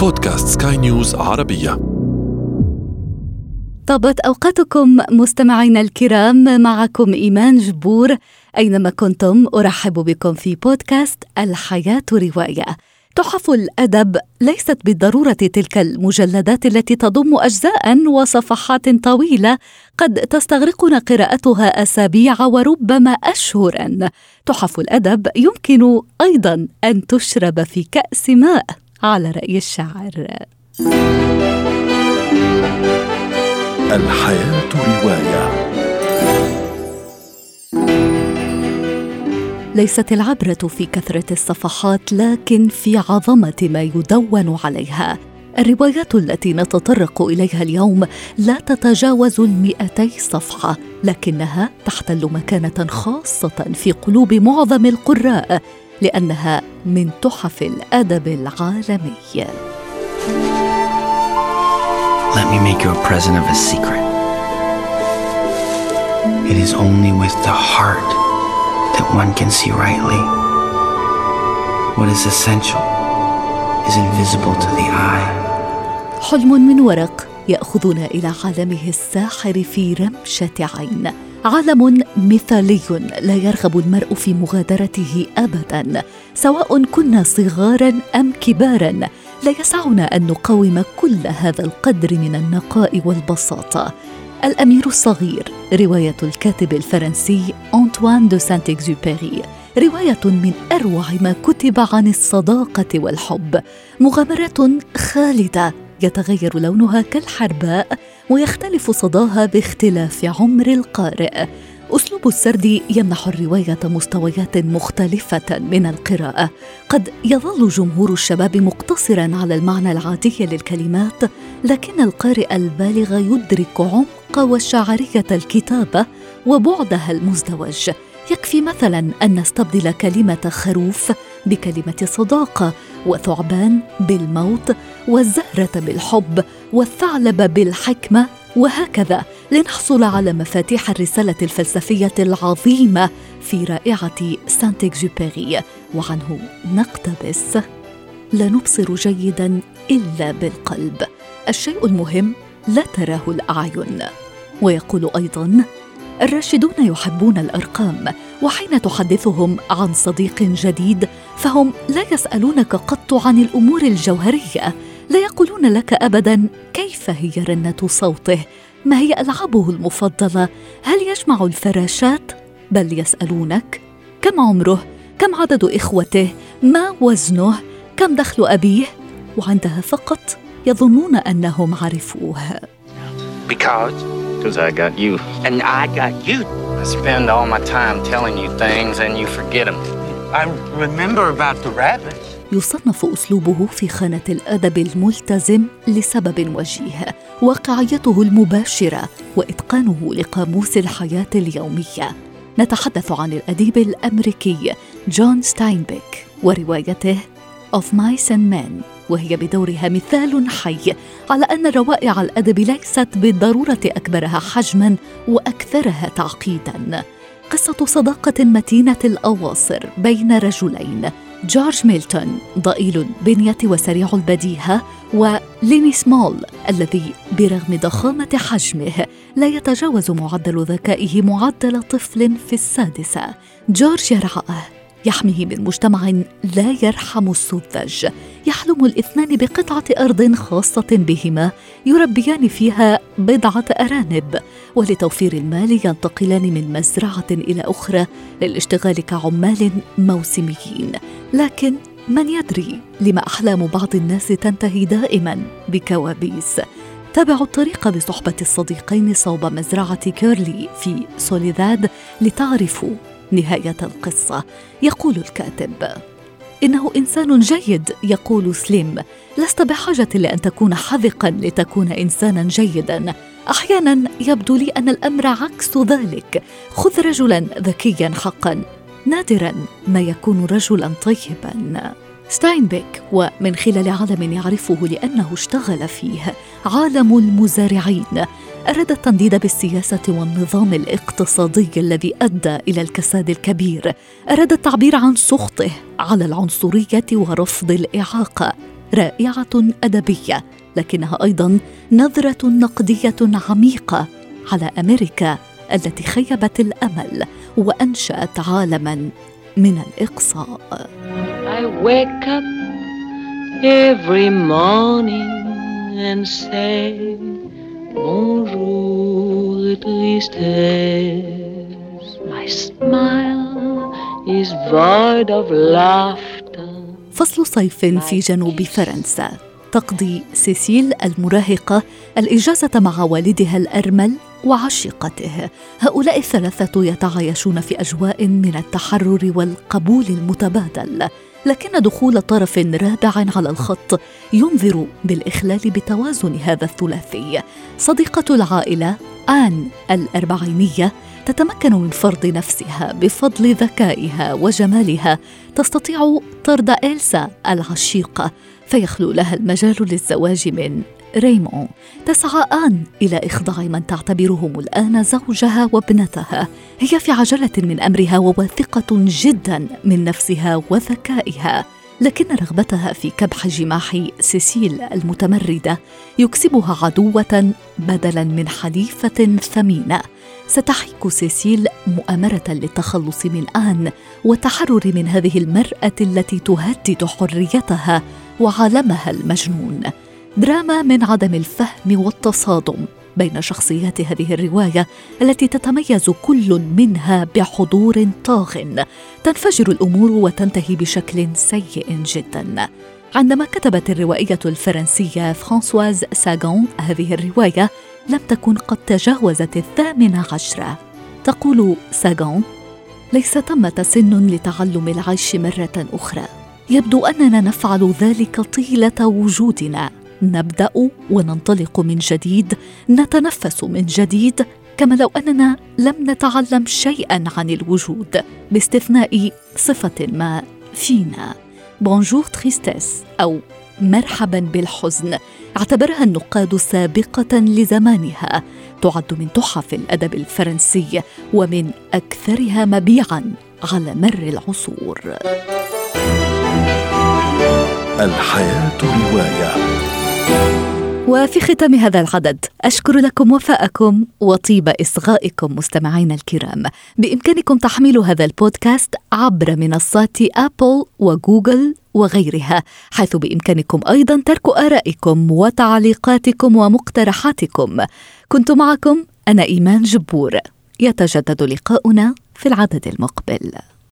بودكاست سكاي نيوز عربية. طابت أوقاتكم مستمعينا الكرام معكم إيمان جبور. أينما كنتم أرحب بكم في بودكاست الحياة رواية تحف الأدب ليست بالضرورة تلك المجلدات التي تضم أجزاء وصفحات طويلة. قد تستغرقنا قراءتها أسابيع وربما أشهرا. تحف الأدب يمكن أيضا أن تشرب في كأس ماء. على رأي الشاعر. الحياة رواية. ليست العبرة في كثرة الصفحات لكن في عظمة ما يدون عليها. الروايات التي نتطرق إليها اليوم لا تتجاوز المئتي صفحة لكنها تحتل مكانة خاصة في قلوب معظم القراء. لانها من تحف الادب العالمي Let me make you a present of a secret. It is only with the heart that one can see rightly. What is essential is invisible to the eye. حلم من ورق ياخذنا إلى عالمه الساحر في رمشه عين عالم مثالي لا يرغب المرء في مغادرته ابدا سواء كنا صغارا أم كبارا. لا يسعنا أن نقاوم كل هذا القدر من النقاء والبساطة. الأمير الصغير رواية الكاتب الفرنسي انطوان دو سانت اكزوبيري رواية من أروع ما كتب عن الصداقة والحب. مغامرات خالدة يتغير لونها كالحرباء ويختلف صداها باختلاف عمر القارئ. أسلوب السرد يمنح الرواية مستويات مختلفة من القراءة. قد يظل جمهور الشباب مقتصرا على المعنى العادي للكلمات لكن القارئ البالغ يدرك عمق وشعرية الكتابة وبعدها المزدوج. يكفي مثلا أن نستبدل كلمة خروف بكلمة صداقه وثعبان بالموت والزهرة بالحب والثعلب بالحكمة وهكذا لنحصل على مفاتيح الرسالة الفلسفية العظيمة في رائعة سانت اكزوبيري وعنه نقتبس. لا نبصر جيدا إلا بالقلب. الشيء المهم لا تراه الأعين. ويقول أيضا الراشدون يحبون الأرقام وحين تحدثهم عن صديق جديد فهم لا يسألونك قط عن الأمور الجوهرية لا يقولون لك ابدا كيف هي رنة صوته ما هي ألعابه المفضلة هل يجمع الفراشات؟ بل يسألونك كم عمره؟ كم عدد إخوته؟ ما وزنه؟ كم دخل أبيه؟ وعندها فقط يظنون أنهم عرفوه. Because Because I got you. and I got you. I spend all my time telling you things and you forget them. I remember about the rabbits. يصنف أسلوبه في خانة الأدب الملتزم لسبب وجيه واقعيته المباشرة وإتقانه لقاموس الحياة اليومية نتحدث عن الأديب الأمريكي جون ستاينبيك وروايته Of Mice and Men وهي بدورها مثال حي. على أن روائع الأدب ليست بالضرورة أكبرها حجما وأكثرها تعقيدا. قصة صداقة متينة الأواصر بين رجلين. جورج ميلتون ضئيل البنيه وسريع البديهة وليني سمول الذي برغم ضخامة حجمه لا يتجاوز معدل ذكائه معدل طفل في السادسة. جورج يرعاه. يحميه من مجتمع لا يرحم السذج يحلم الاثنان بقطعة أرض خاصة بهما يربيان فيها بضعة أرانب. ولتوفير المال ينتقلان من مزرعة إلى أخرى للاشتغال كعمال موسميين. لكن من يدري لما أحلام بعض الناس تنتهي دائما بكوابيس. تابعوا الطريق بصحبة الصديقين صوب مزرعة كيرلي في سوليداد لتعرفوا نهاية القصة يقول الكاتب. إنه إنسان جيد يقول سليم. لست بحاجة لأن تكون حذقا لتكون إنسانا جيدا. أحيانا يبدو لي أن الأمر عكس ذلك. خذ رجلا ذكيا حقا. نادرا ما يكون رجلا طيبا. ستاينبيك ومن خلال عالم يعرفه لأنه اشتغل فيه عالم المزارعين أراد التنديد بالسياسة والنظام الاقتصادي الذي أدى إلى الكساد الكبير. أراد التعبير عن سخطه على العنصرية ورفض الإعاقة. رائعة أدبية لكنها أيضا نظرة نقدية عميقة على أمريكا التي خيبت الأمل وأنشأت عالما. من الاقصاء I wake up every morning and say bonjour tristesse my smile is void of laughter فصل صيف في جنوب فرنسا تقضي سيسيل المراهقة الإجازة مع والدها الأرمل وعشيقته. هؤلاء الثلاثة يتعايشون في أجواء من التحرر والقبول المتبادل. لكن دخول طرف رابع على الخط ينذر بالإخلال بتوازن هذا الثلاثي. صديقة العائلة آن الأربعينية تتمكن من فرض نفسها بفضل ذكائها وجمالها تستطيع طرد إلسا العشيقة فيخلو لها المجال للزواج من ريمون. تسعى آن إلى إخضاع من تعتبرهم الآن زوجها وابنتها. هي في عجلة من أمرها وواثقة جدا من نفسها وذكائها لكن رغبتها في كبح جماح سيسيل المتمردة يكسبها عدوة بدلا من حليفة ثمينة. ستحيك سيسيل مؤامرة للتخلص من آن والتحرر من هذه المرأة التي تهدد حريتها وعالمها المجنون. دراما من عدم الفهم والتصادم بين شخصيات هذه الرواية التي تتميز كل منها بحضور طاغ تنفجر الأمور وتنتهي بشكل سيء جدا. عندما كتبت الروائية الفرنسية فرانسواز ساغون هذه الرواية لم تكن قد تجاوزت الثامنة عشرة. تقول ساغون ليس ثمه سن لتعلم العيش مرة أخرى. يبدو أننا نفعل ذلك طيلة وجودنا. نبدأ وننطلق من جديد نتنفس من جديد كما لو أننا لم نتعلم شيئا عن الوجود باستثناء صفة ما فينا. Bonjour Tristesse أو مرحبا بالحزن. اعتبرها النقاد سابقة لزمانها. تعد من تحف الأدب الفرنسي ومن أكثرها مبيعا على مر العصور. الحياة رواية. وفي ختام هذا العدد أشكر لكم وفاءكم وطيب إصغائكم مستمعينا الكرام. بإمكانكم تحميل هذا البودكاست عبر منصات أبل وجوجل وغيرها حيث بإمكانكم أيضا ترك آرائكم وتعليقاتكم ومقترحاتكم. كنت معكم أنا إيمان جبور. يتجدد لقاؤنا في العدد المقبل.